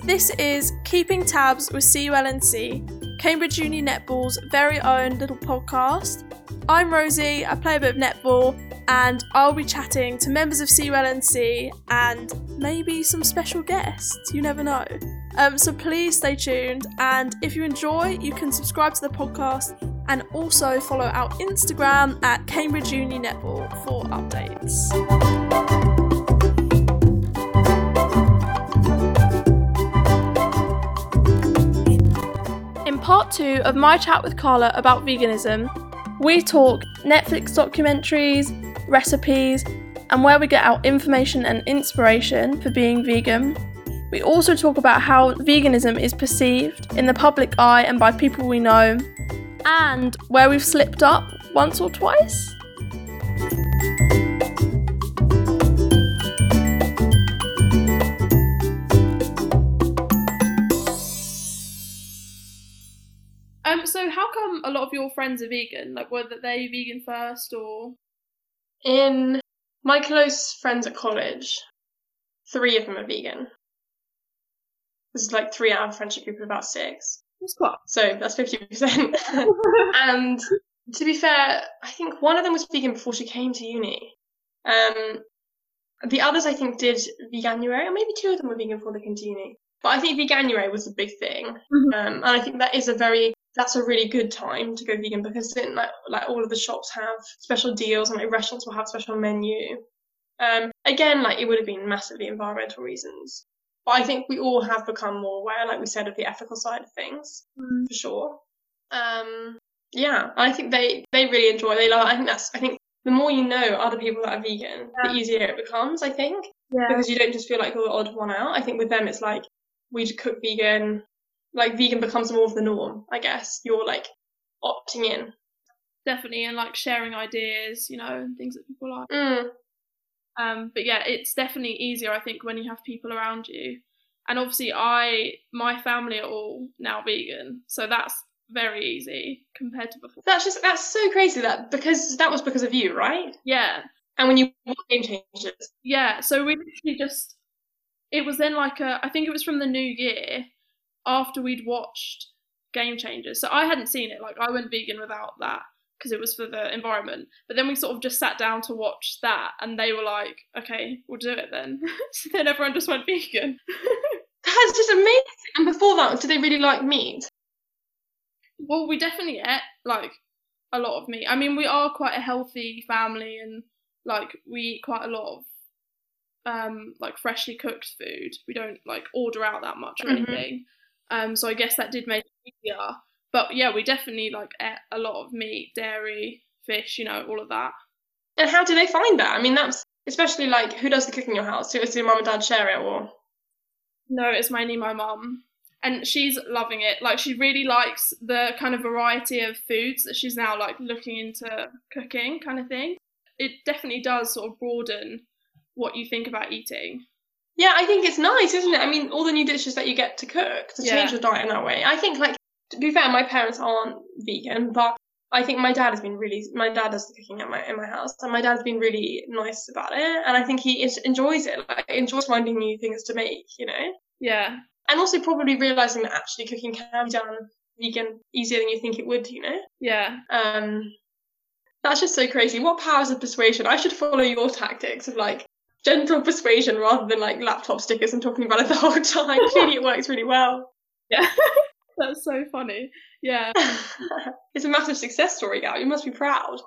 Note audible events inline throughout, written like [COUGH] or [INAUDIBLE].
this is Keeping Tabs with CULNC, Cambridge Uni Netball's very own little podcast. I'm Rosie, I play a bit of netball, and I'll be chatting to members of CULNC and maybe some special guests, you never know. Um, so please stay tuned, and if you enjoy, you can subscribe to the podcast and also follow our Instagram at Cambridge Uni Netball for updates. Part two of my chat with Carla about veganism, we talk Netflix documentaries, recipes, and where we get our information and inspiration for being vegan. We also talk about how veganism is perceived in the public eye and by people we know, and where we've slipped up once or twice. Come a lot of your friends are vegan? Like, were they vegan first or? In my close friends at college, three of them are vegan. This is like three out of a friendship group of about six. That's quite. So that's 50%. [LAUGHS] and to be fair, I think one of them was vegan before she came to uni. Um, the others, I think, did veganuary, or maybe two of them were vegan before they came to uni. But I think veganuary was the big thing. Mhm. Um, and I think that is a very, that's a really good time to go vegan because then, like, like all of the shops have special deals and like restaurants will have special menu. Um, again, like it would have been massively environmental reasons. But I think we all have become more aware, like we said, of the ethical side of things Mm. for sure. Um, yeah, I think they they really enjoy. They love. I think that's. I think the more you know other people that are vegan, Yeah. the easier it becomes. I think Yeah. because you don't just feel like you're the odd one out. I think with them it's like we cook vegan, like vegan becomes more of the norm. I guess you're like opting in. Definitely, and like sharing ideas, you know, and things that people like. Mm, Um, but yeah, it's definitely easier, I think, when you have people around you. And obviously, I, my family are all now vegan, so that's very easy compared to before. that's just that's so crazy that because that was because of you, right? Yeah, And when you Game Changers, yeah. So we literally just, it was then like a, I think it was from the new year after we'd watched Game Changers. So I hadn't seen it, like I went vegan without that because it was for the environment. But then we sort of just sat down to watch that, and they were like, "Okay, we'll do it then." [LAUGHS] so then everyone just went vegan. [LAUGHS] that's just amazing. And before that, did they really like meat? Well, we definitely ate like a lot of meat. I mean, we are quite a healthy family, and like we eat quite a lot of um like freshly cooked food. We don't like order out that much or Mhm. anything. Um, so I guess that did make it easier. But yeah, we definitely like ate a lot of meat, dairy, fish, you know, all of that. And how do they find that? I mean, that's especially like who does the cooking in your house? Does your mum and dad share it, or No, it's mainly my mum. And she's loving it. Like she really likes the kind of variety of foods that she's now like looking into cooking kind of thing. It definitely does sort of broaden what you think about eating. Yeah, I think it's nice, isn't it? I mean, all the new dishes that you get to cook to Yeah. change your diet in that way. I think, like, to be fair, my parents aren't vegan, but I think my dad has been really. My dad does the cooking in my in my house, and my dad's been really nice about it, and I think he en- enjoys it. Like, enjoys finding new things to make, you know, Yeah. and also probably realizing that actually cooking can be done vegan easier than you think it would, you know. Yeah. Um, that's just so crazy. What powers of persuasion? I should follow your tactics of like gentle persuasion rather than like laptop stickers and talking about it the whole time. [LAUGHS] Clearly, it works really well. Yeah. [LAUGHS] That's so funny. Yeah. [LAUGHS] it's a massive success story, Gal. You must be proud.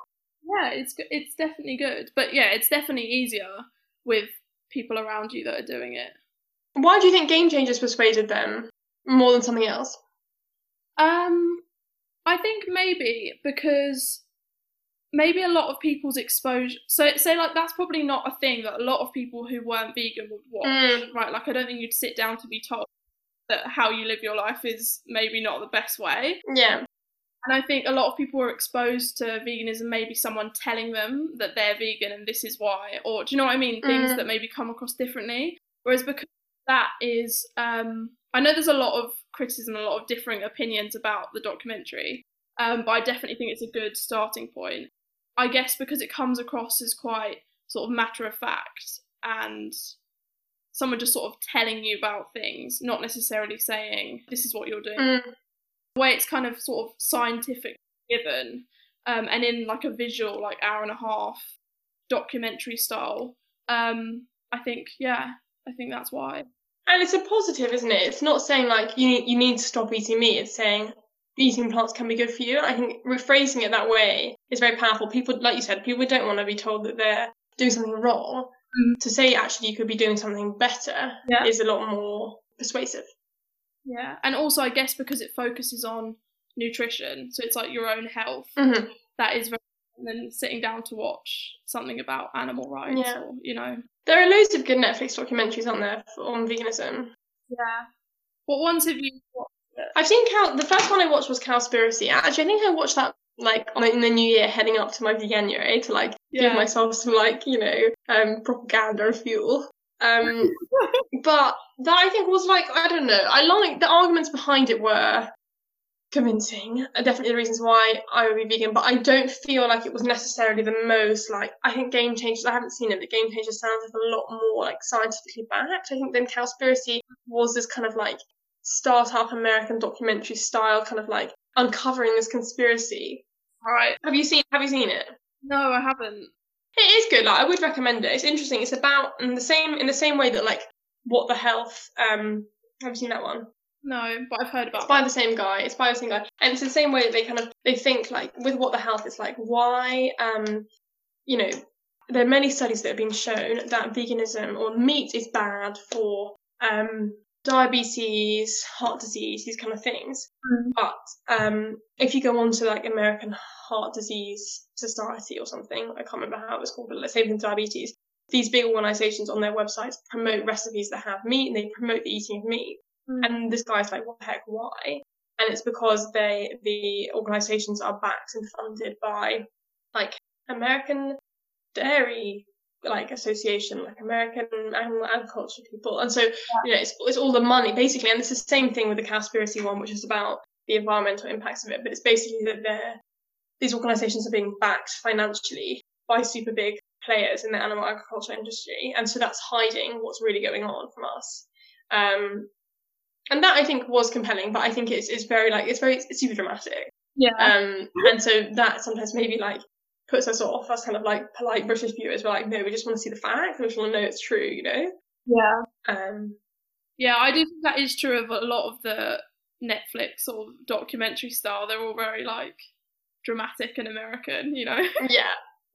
Yeah, it's it's definitely good. But yeah, it's definitely easier with people around you that are doing it. Why do you think Game Changers persuaded them more than something else? Um, I think maybe because maybe a lot of people's exposure. So say like that's probably not a thing that a lot of people who weren't vegan would watch, Mm. right? Like I don't think you'd sit down to be told that how you live your life is maybe not the best way. Yeah. And I think a lot of people are exposed to veganism, maybe someone telling them that they're vegan and this is why, or do you know what I mean? Things Mm. that maybe come across differently. Whereas because that is, um, I know there's a lot of criticism, a lot of differing opinions about the documentary, um, but I definitely think it's a good starting point. I guess because it comes across as quite sort of matter of fact and someone just sort of telling you about things, not necessarily saying this is what you're doing. Mm. The way it's kind of sort of scientific given, um, and in like a visual, like hour and a half documentary style. Um, I think, yeah, I think that's why. And it's a positive, isn't it? It's not saying like you you need to stop eating meat. It's saying eating plants can be good for you. I think rephrasing it that way is very powerful. People, like you said, people don't want to be told that they're doing something wrong. Mm. To say actually you could be doing something better Yeah. is a lot more persuasive. Yeah, and also I guess because it focuses on nutrition, so it's like your own health. Mhm. That is very and then sitting down to watch something about animal rights, Yeah. or you know, There are loads of good Netflix documentaries on there on veganism. yeah. What ones have you watched? I've seen Cow. The first one I watched was Cowspiracy. Actually, I think I watched that like on in the new year, heading up to my Veganuary to like Yeah. give myself some like you know um propaganda fuel. Um, [LAUGHS] but that I think was like I don't know. I like the arguments behind it were convincing. Are definitely the reasons why I would be vegan. But I don't feel like it was necessarily the most like I think Game Changers. I haven't seen it. but Game Changers sounds like a lot more like scientifically backed. I think then Cowspiracy was this kind of like startup American documentary style, kind of like uncovering this conspiracy. Right. Have you seen Have you seen it? No, I haven't. It is good. Like I would recommend it. It's interesting. It's about in the same in the same way that like what the health. Um, have you seen that one? No, but I've heard It's about. by the same guy. It's by the same guy, and it's the same way that they kind of they think like with what the health is like. Why, um, you know, there are many studies that have been shown that veganism or meat is bad for um diabetes, heart disease, these kind of things. Mm. But um, if you go on to like American Heart Disease Society or something, I can't remember how it was called, but let's say diabetes, these big organisations on their websites promote recipes that have meat and they promote the eating of meat. Mm. And this guy's like, what the heck, why? And it's because they, the organisations are backed and funded by like American Dairy like association, like American animal agriculture people. And so, you know, it's, it's all the money basically. And it's the same thing with the Cowspiracy one, which is about the environmental impacts of it. But it's basically that they're, these organisations are being backed financially by super big players in the animal agriculture industry. And so that's hiding what's really going on from us. Um, and that I think was compelling, but I think it's, it's very like, it's very it's super dramatic. yeah. Um, and so that sometimes maybe like puts us off as kind of like polite British viewers. We're like, no, we just want to see the facts. We just want to know it's true, you know? yeah. Um, Yeah, I do think that is true of a lot of the Netflix sort of documentary style. They're all very like dramatic and American, you know. [LAUGHS] yeah,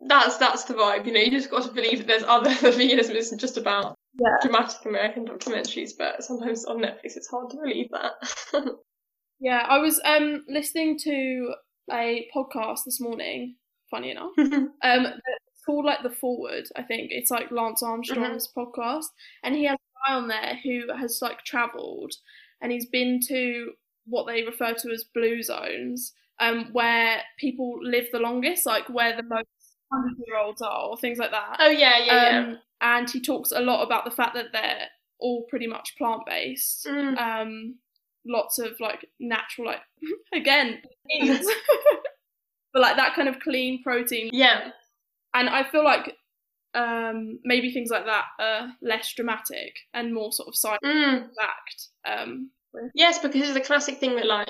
that's that's the vibe. You know, you just got to believe that there's other [LAUGHS] veganism isn't just about Yeah. dramatic American documentaries, but sometimes on Netflix it's hard to believe that. [LAUGHS] Yeah, I was um listening to a podcast this morning. Funny enough, [LAUGHS] um, it's called like the Forward. I think it's like Lance Armstrong's podcast, and he has a guy on there who has like travelled, and he's been to what they refer to as blue zones, um, where people live the longest, like where the most hundred year olds are, or things like that. oh yeah, yeah, yeah. Um, and he talks a lot about the fact that they're all pretty much plant based. Mm. Um, lots of like natural, like [LAUGHS] again. [LAUGHS] but like that kind of clean protein. yeah, And I feel like um, maybe things like that are less dramatic and more sort of science mm. backed. Um, yes, because it's the classic thing that like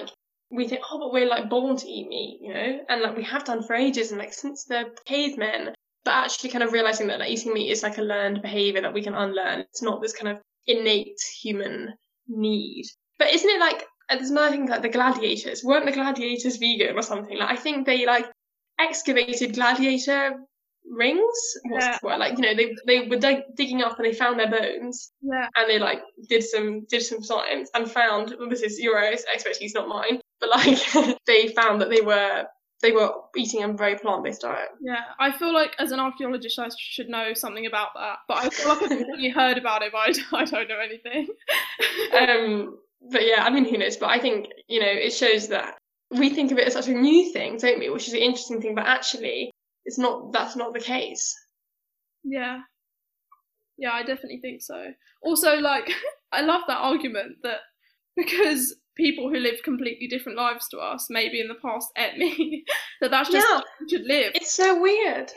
we think, oh, but we're like born to eat meat, you know, and like we have done for ages and like since the cavemen. But actually, kind of realizing that like, eating meat is like a learned behavior that we can unlearn. It's not this kind of innate human need. But isn't it like there's another thing like the gladiators? Weren't the gladiators vegan or something? Like I think they like excavated gladiator rings. What's Yeah. the word? Like you know they they were dig- digging up and they found their bones yeah. and they like did some did some science and found well, this is your expertise, not mine, but like [LAUGHS] they found that they were they were eating a very plant based diet. Yeah, I feel like as an archaeologist, I should know something about that, but I feel like I've [LAUGHS] only heard about it, but I don't, I don't know anything. [LAUGHS] Um, but yeah, I mean, who knows? But I think you know it shows that we think of it as such a new thing, don't we? Which is an interesting thing, but actually, it's not. That's not the case. Yeah. Yeah, I definitely think so. Also, like, [LAUGHS] I love that argument that because people who live completely different lives to us, maybe in the past [LAUGHS] ate me, that that's just Yeah. how we should live. It's so weird.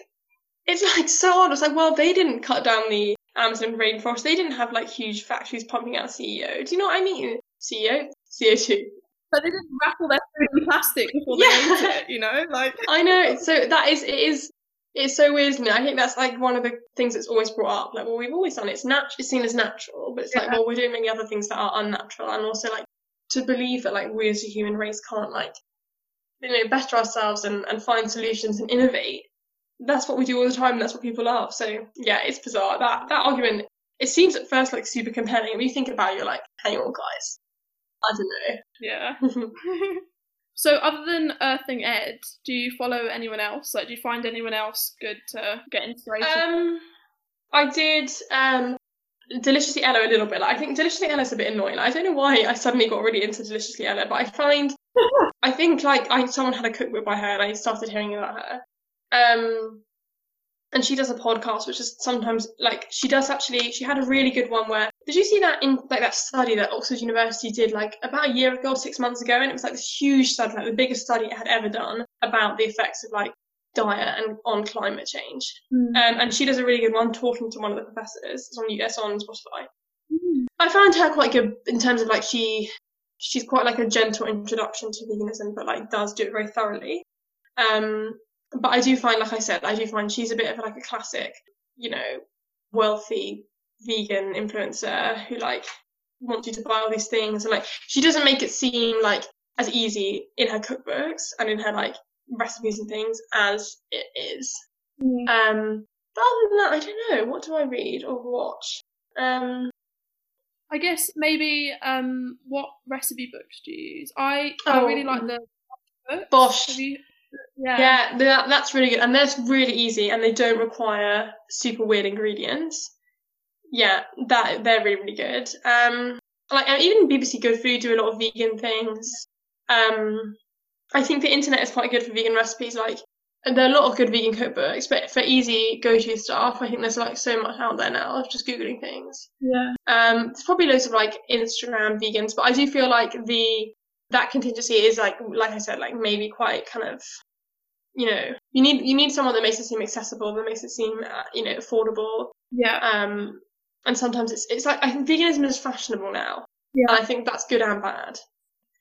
It's like so odd. It's like, well, they didn't cut down the Amazon rainforest, they didn't have like huge factories pumping out CEO. Do you know what I mean? CEO, CO2. But they didn't wrap all their food in plastic before they Yeah. ate it, you know? Like I know. So that is it is it's so weird, isn't it? I think that's like one of the things that's always brought up. Like, well, we've always done it. It's nat- it's seen as natural, but it's like, well, we're doing many other things that are unnatural, and also like to believe that like we as a human race can't like you know better ourselves and and find solutions and innovate. That's what we do all the time. and That's what people love. So yeah, it's bizarre that that argument. It seems at first like super compelling. When you think about it, you're like, hang on, guys. I don't know. yeah. [LAUGHS] so other than Earthling Ed, do you follow anyone else? Like do you find anyone else good to get inspiration? Um, I did um, Deliciously Ella a little bit. Like, I think Deliciously Ella's a bit annoying. Like, I don't know why I suddenly got really into Deliciously Ella, but I find [LAUGHS] I think like I someone had a cookbook by her and I started hearing about her. Um, and she does a podcast, which is sometimes like she does actually. She had a really good one where did you see that in like that study that Oxford University did like about a year ago, six months ago, and it was like this huge study, like the biggest study it had ever done about the effects of like diet and on climate change. Mm. Um, and she does a really good one talking to one of the professors. It's on US on Spotify. Mm. I found her quite good in terms of like she she's quite like a gentle introduction to veganism, but like does do it very thoroughly. Um, but I do find, like I said, I do find she's a bit of like a classic, you know, wealthy vegan influencer who like wants you to buy all these things and like she doesn't make it seem like as easy in her cookbooks and in her like recipes and things as it is. Mm. Um, but other than that, I don't know. What do I read or watch? Um, I guess maybe um what recipe books do you use? I I Oh, really like mm. the books. BOSH. You, yeah. yeah, that, that's really good, and that's really easy, and they don't require super weird ingredients. Yeah, that they're really really good. Um, like even BBC Good Food do a lot of vegan things. Um, I think the internet is quite good for vegan recipes. Like there are a lot of good vegan cookbooks, but for easy go-to stuff, I think there's like so much out there now of just googling things. Yeah. Um, there's probably loads of like Instagram vegans, but I do feel like the that contingency is like like I said, like maybe quite kind of you know you need you need someone that makes it seem accessible, that makes it seem uh, you know affordable. Yeah. Um, and sometimes it's it's like I think veganism is fashionable now, Yeah. and I think that's good and bad.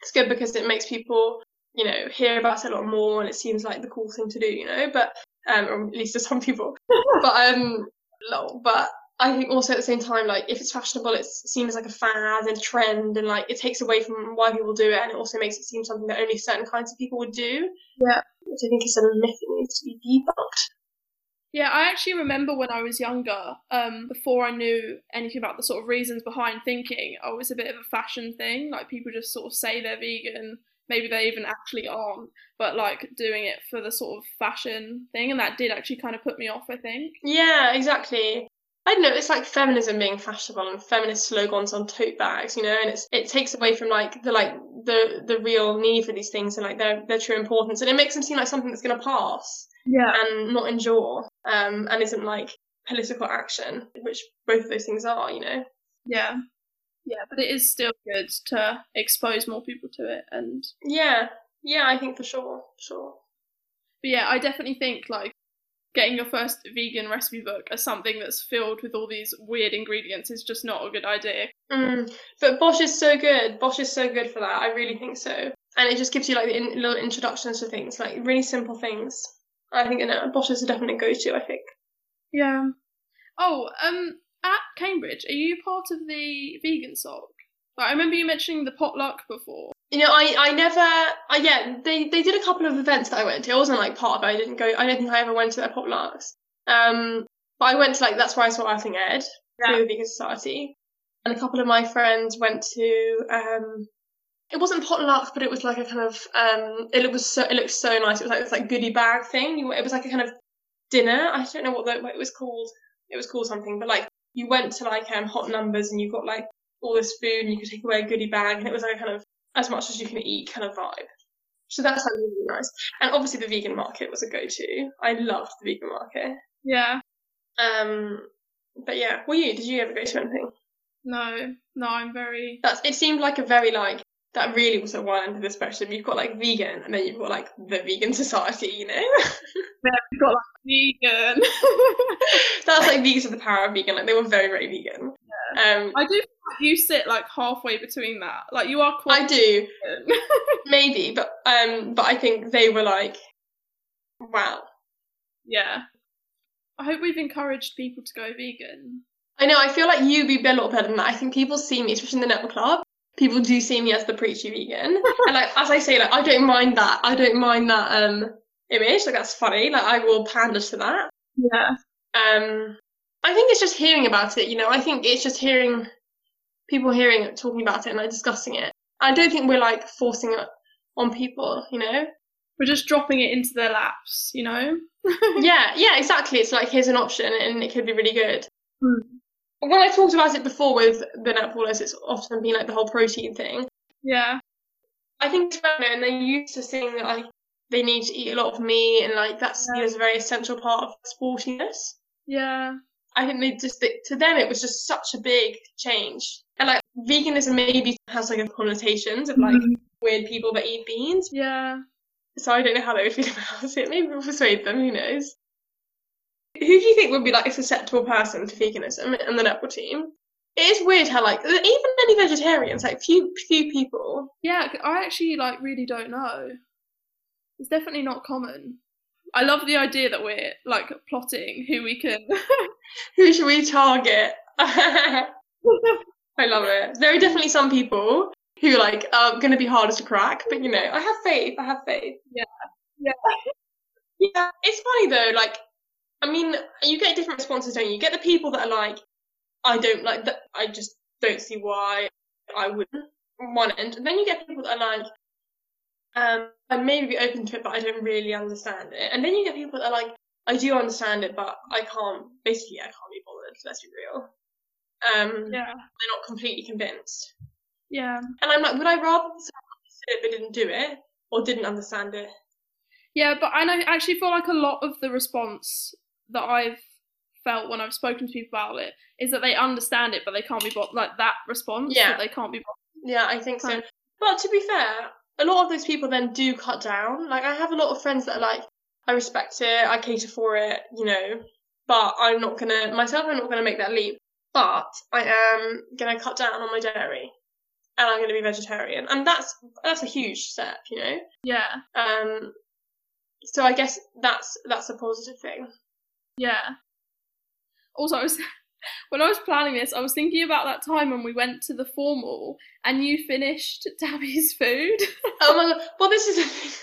It's good because it makes people you know hear about it a lot more, and it seems like the cool thing to do, you know. But um, or at least to some people. [LAUGHS] but um, lol. But I think also at the same time, like if it's fashionable, it seems like a fad and a trend, and like it takes away from why people do it, and it also makes it seem something that only certain kinds of people would do. Yeah. which I think is a myth that needs to be debunked. Yeah, I actually remember when I was younger, um, before I knew anything about the sort of reasons behind thinking, oh, it's a bit of a fashion thing. Like people just sort of say they're vegan, maybe they even actually aren't, but like doing it for the sort of fashion thing, and that did actually kind of put me off. I think. Yeah, exactly. I don't know. It's like feminism being fashionable and feminist slogans on tote bags, you know, and it's it takes away from like the like the the real need for these things and like their their true importance, and it makes them seem like something that's going to pass Yeah. and not endure, um, and isn't like political action, which both of those things are, you know. Yeah. Yeah, but it is still good to expose more people to it, and Yeah, yeah, I think for sure, for sure. but yeah, I definitely think like getting your first vegan recipe book as something that's filled with all these weird ingredients is just not a good idea. Mm. But BOSH is so good. BOSH is so good for that. I really think so. And it just gives you like the in- little introductions to things, like really simple things. I think you know, BOSH is a definite go-to. I think. Yeah. Oh, um, at Cambridge, are you part of the vegan soc? I remember you mentioning the potluck before. You know, I, I never, I, yeah, they, they did a couple of events that I went to. I wasn't like part of it. I didn't go, I don't think I ever went to their potlucks. Um, but I went to like, that's where I saw Earthling Ed through the Vegan Society. And a couple of my friends went to, um, it wasn't potluck, but it was like a kind of, um, it was so, it looked so nice. It was like this like goodie bag thing. You, it was like a kind of dinner. I don't know what, the, what it was called. It was called something, but like you went to like um, hot numbers and you got like all this food and you could take away a goodie bag and it was like a kind of as much as you can eat kind of vibe. So that's like really nice. And obviously the vegan market was a go-to. I loved the vegan market. Yeah. Um, but yeah, were you? Did you ever go to anything? No, no, I'm very. That's. It seemed like a very like that really was at one end of the spectrum. You've got like vegan, and then you've got like the vegan [LAUGHS] society. You know, We've got like vegan. [LAUGHS] that's like vegans of the power of vegan. Like they were very very vegan. Um, I do you sit like halfway between that. Like you are quite I do [LAUGHS] maybe, but um, but I think they were like, wow. yeah. I hope we've encouraged people to go vegan. I know. I feel like you'd be a lot better than that. I think people see me, especially in the netball club. People do see me as the preachy vegan, [LAUGHS] and like as I say, like I don't mind that. I don't mind that um image. Like that's funny. Like I will pander to that. Yeah. Um, I think it's just hearing about it. You know, I think it's just hearing people hearing it, talking about it, and like discussing it. I don't think we're like forcing it on people. You know. We're just dropping it into their laps, you know? [LAUGHS] yeah, yeah, exactly. It's like here's an option, and it could be really good. Hmm. When I talked about it before with the netballers, it's often been like the whole protein thing. Yeah. I think and they're used to seeing that like they need to eat a lot of meat, and like that's Yeah. a very essential part of sportiness. Yeah. I think they just to them it was just such a big change, and like veganism maybe has like a connotations of like mm-hmm. weird people that eat beans. Yeah. So I don't know how they would feel [LAUGHS] about it. Maybe we'll persuade them. Who knows? Who do you think would be like a susceptible person to veganism in the netball team? It is weird how like even many vegetarians, like few few people. Yeah, I actually like really don't know. It's definitely not common. I love the idea that we're like plotting who we can. [LAUGHS] Who should we target? [LAUGHS] I love it. There are definitely some people who like are going to be harder to crack, but you know, I have faith. I have faith. Yeah. Yeah. [LAUGHS] Yeah. It's funny though. Like, I mean, you get different responses, don't you? You get the people that are like, I don't like that. I just don't see why I wouldn't. on One end, and then you get people that are like, um, I may be open to it, but I don't really understand it. And then you get people that are like, I do understand it, but I can't. Basically, I can't be bothered. Let's be real. Um, yeah. they're not completely convinced. Yeah. And I'm like, would I rather it but didn't do it, or didn't understand it? Yeah, but I know actually feel like a lot of the response that I've felt when I've spoken to people about it is that they understand it, but they can't be bothered. Like that response, Yeah. that they can't be bothered. Yeah, I think so. But to be fair, a lot of those people then do cut down. Like, I have a lot of friends that are like, I respect it, I cater for it, you know, but I'm not gonna, myself, I'm not gonna make that leap. But I am gonna cut down on my dairy. And I'm gonna be vegetarian. And that's, that's a huge step, you know? Yeah. Um, so I guess that's, that's a positive thing. Yeah. Also, I was [LAUGHS] [LAUGHS] when I was planning this, I was thinking about that time when we went to the formal and you finished [LAUGHS] Tabby's food. Oh my god. Well, this is.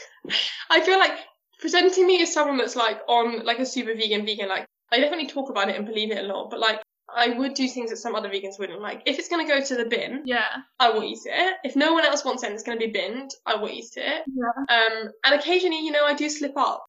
I feel like presenting me as someone that's like on like a super vegan vegan. Like I definitely talk about it and believe it a lot, but like I would do things that some other vegans wouldn't. Like if it's gonna go to the bin, yeah. I will eat it. If no one else wants it, and it's gonna be binned. I will eat it. Yeah. Um, and occasionally, you know, I do slip up.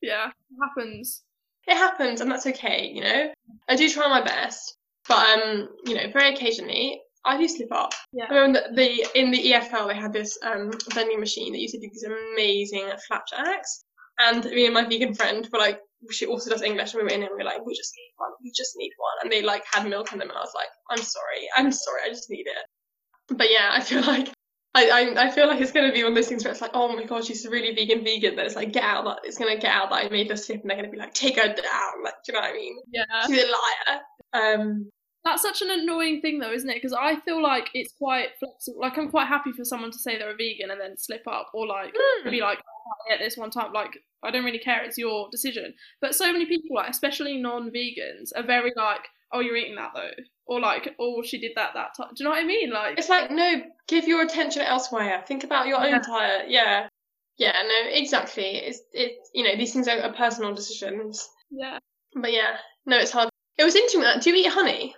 Yeah. It happens. It happens, and that's okay. You know, I do try my best, but um, you know, very occasionally. I do slip up. Yeah. I remember that the in the EFL they had this um vending machine that used to do these amazing flapjacks, and me and my vegan friend were like, she also does English, and we were in and we were like, we just need one, we just need one, and they like had milk in them, and I was like, I'm sorry, I'm sorry, I just need it. But yeah, I feel [LAUGHS] like. I, I, I feel like it's gonna be one of those things where it's like, oh my god, she's really vegan vegan. That it's like, get out that it's gonna get out that I made her slip, and they're gonna be like, take her down. Like, do you know what I mean? Yeah. She's a liar. Um, That's such an annoying thing though, isn't it? Because I feel like it's quite flexible. Like I'm quite happy for someone to say they're a vegan and then slip up, or like hmm. be like, oh, I ate this one time. Like I don't really care. It's your decision. But so many people, like especially non-vegans, are very like, oh, you're eating that though, or like, oh, she did that that time. Do you know what I mean? Like, It's like no, give your attention elsewhere. Think about your own diet. Yeah, yeah, no, exactly. It's it. You know, these things are, are personal decisions. yeah. But yeah, no, it's hard. It was interesting. That do you eat honey?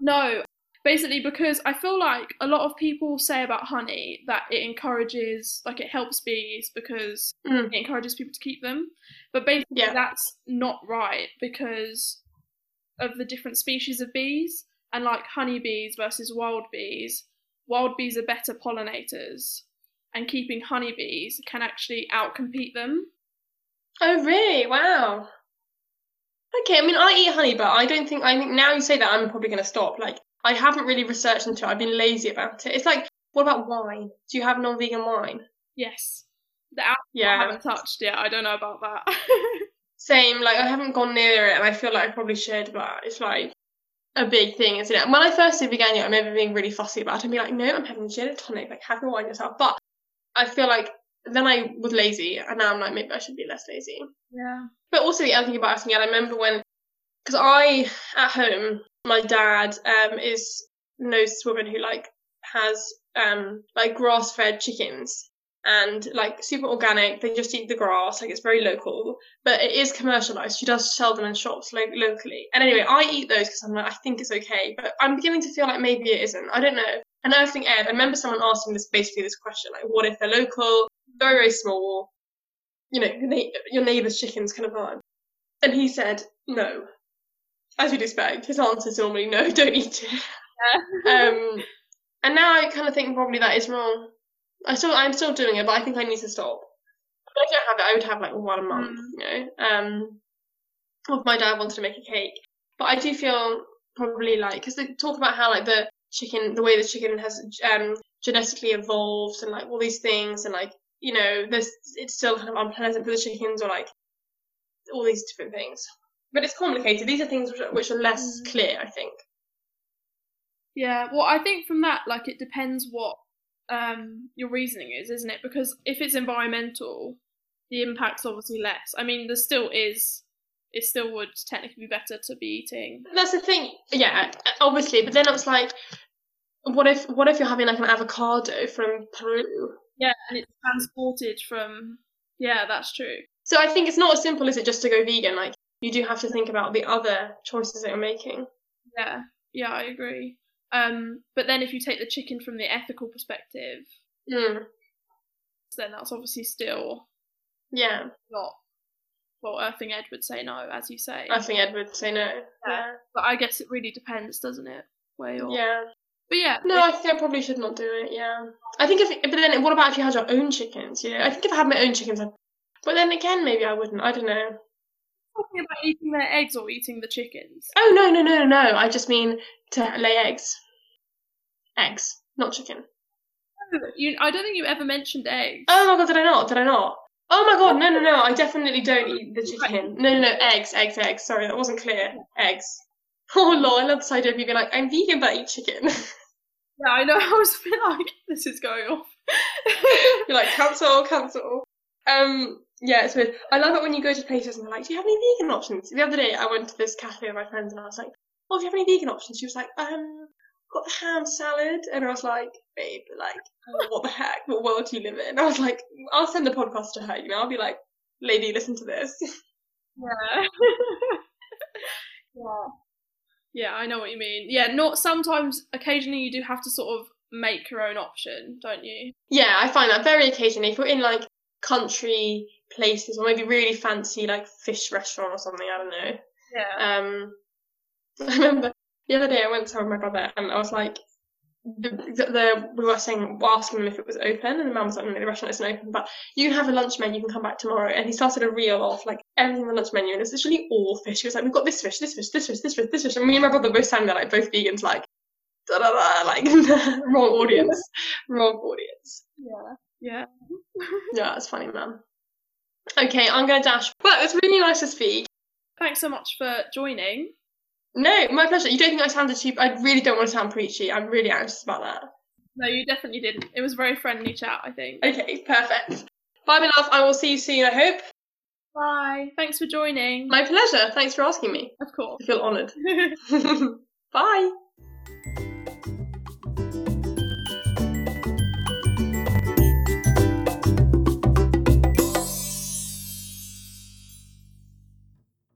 No, basically because I feel like a lot of people say about honey that it encourages, like it helps bees because Mm. it encourages people to keep them. But basically, Yeah. that's not right because of the different species of bees and like honeybees versus wild bees. Wild bees are better pollinators, and keeping honeybees can actually outcompete them. Oh really? Wow. Okay, I mean, I eat honey, but I don't think. I think now you say that, I'm probably going to stop. Like, I haven't really researched into it. I've been lazy about it. It's like What about wine? Do you have non-vegan wine? Yes. The apple I haven't touched yet. I don't know about that. [LAUGHS] Same. Like I haven't gone near it, and I feel like I probably should, but it's like a big thing, isn't it? And when I first did vegan, I remember being really fussy about it and be like, no, I'm having gin and tonic. Like have your wine yourself. But I feel like then I was lazy, and now I'm like maybe I should be less lazy. yeah. But also the other thing about asking, I remember when, because I at home, my dad um is knows this woman who like has um like grass fed chickens and like super organic. They just eat the grass, like it's very local, but it is commercialized. She does sell them in shops like locally. And anyway, I eat those because I'm like I think it's okay, but I'm beginning to feel like maybe it isn't. I don't know. And I think Ed, I remember someone asking this basically this question like, what if they're local, very very small, you know, your neighbor's chickens kind of vibe. And he said, no. As you'd expect, his answer is normally no, don't eat it. [LAUGHS] Um, and now I kind of think probably that is wrong. I still, I'm still doing it, but I think I need to stop. If I don't have it, I would have like one a month, Mm. you know. Um, if my dad wanted to make a cake, but I do feel probably like because they talk about how like the chicken, the way the chicken has um genetically evolved and like all these things, and like you know, this it's still kind of unpleasant for the chickens or like all these different things. But it's complicated. These are things which are, which are less Mm. clear, I think. Yeah, well, I think from that, like, it depends what um your reasoning is, isn't it? Because if it's environmental, the impact's obviously less. I mean, there still is. It still would technically be better to be eating. That's the thing. Yeah, obviously. But then I was like, what if what if you're having like an avocado from Peru? Yeah, and it's transported from. Yeah, that's true. So I think it's not as simple as it just to go vegan. Like you do have to think about the other choices that you're making. Yeah, yeah, I agree. Um, but then if you take the chicken from the ethical perspective, Mm, then that's obviously still yeah, not. Well, Earthling Ed would say no, as you say. I think Ed would say no. Yeah, But I guess it really depends, doesn't it? Where you're. yeah. But yeah. No, I think I probably should not do it. Yeah, I think if but then what about if you had your own chickens? You know, I think if I had my own chickens, I'd, but then again maybe I wouldn't. I don't know. talking about eating their eggs or eating the chickens. Oh no no no no no! I just mean to lay eggs. Eggs, not chicken. You, I don't think you ever mentioned eggs. Oh my god, did I not? Did I not? Oh my god, no no no! I definitely don't eat the chicken. No no no, eggs, eggs, eggs. Sorry, that wasn't clear. Eggs. [LAUGHS] Oh lord, I love this idea of you being like, I'm vegan but I eat chicken. [LAUGHS] Yeah, I know. [LAUGHS] I was a bit like, this is going off. You're like, cancel, cancel. Um, yeah, it's weird. I love it when you go to places and they're like, do you have any vegan options? The other day I went to this cafe with my friends and I was like, oh, do you have any vegan options? She was like, um, got the ham salad. And I was like, babe, like, what the heck? What world do you live in? I was like, I'll send the podcast to her, you know, I'll be like, lady, listen to this. [LAUGHS] Yeah. [LAUGHS] yeah. Yeah, I know what you mean. Yeah, not sometimes. Occasionally, you do have to sort of make your own option, don't you? yeah, I find that very occasionally. If you're in like country places or maybe really fancy like fish restaurant or something, I don't know. Yeah. Um, [LAUGHS] I remember the other day I went to with my brother and I was like, the, the, the we were saying, asking them if it was open, and the man was like, no, the restaurant isn't open, but you can have a lunch menu, you can come back tomorrow. And he started a reel off, like everything on the lunch menu, and it's literally all fish. He was like, we've got this fish, this fish, this fish, this fish, this fish. And me and my brother both standing there like both vegans, like, da da da, like [LAUGHS] wrong audience, wrong audience. Yeah. Yeah. [LAUGHS] Yeah, it's funny, man. Okay, I'm gonna dash. Well, it's really nice to speak. Thanks so much for joining. No, my pleasure. You don't think I sounded cheap? I really don't want to sound preachy. I'm really anxious about that. No, you definitely didn't. It was a very friendly chat, I think. Okay, perfect. Bye, my love. I will see you soon. I hope. Bye. Thanks for joining. My pleasure. Thanks for asking me. Of course. I feel honoured. [LAUGHS] [LAUGHS] Bye.